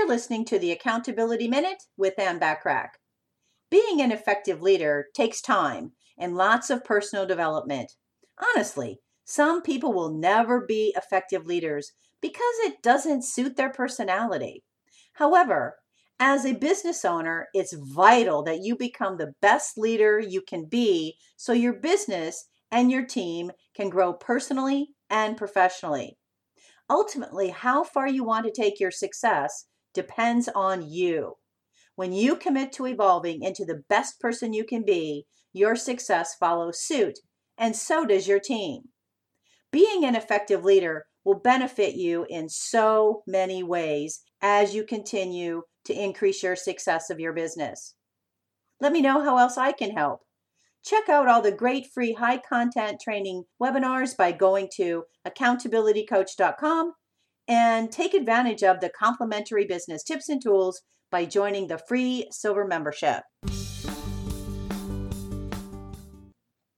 You're listening to the Accountability Minute with Anne Bachrach. Being an effective leader takes time and lots of personal development. Honestly, some people will never be effective leaders because it doesn't suit their personality. However, as a business owner, it's vital that you become the best leader you can be so your business and your team can grow personally and professionally. Ultimately, how far you want to take your success depends on you. When you commit to evolving into the best person you can be, your success follows suit, and so does your team. Being an effective leader will benefit you in so many ways as you continue to increase your success of your business. Let me know how else I can help. Check out all the great free high content training webinars by going to accountabilitycoach.com and take advantage of the complimentary business tips and tools by joining the free silver membership.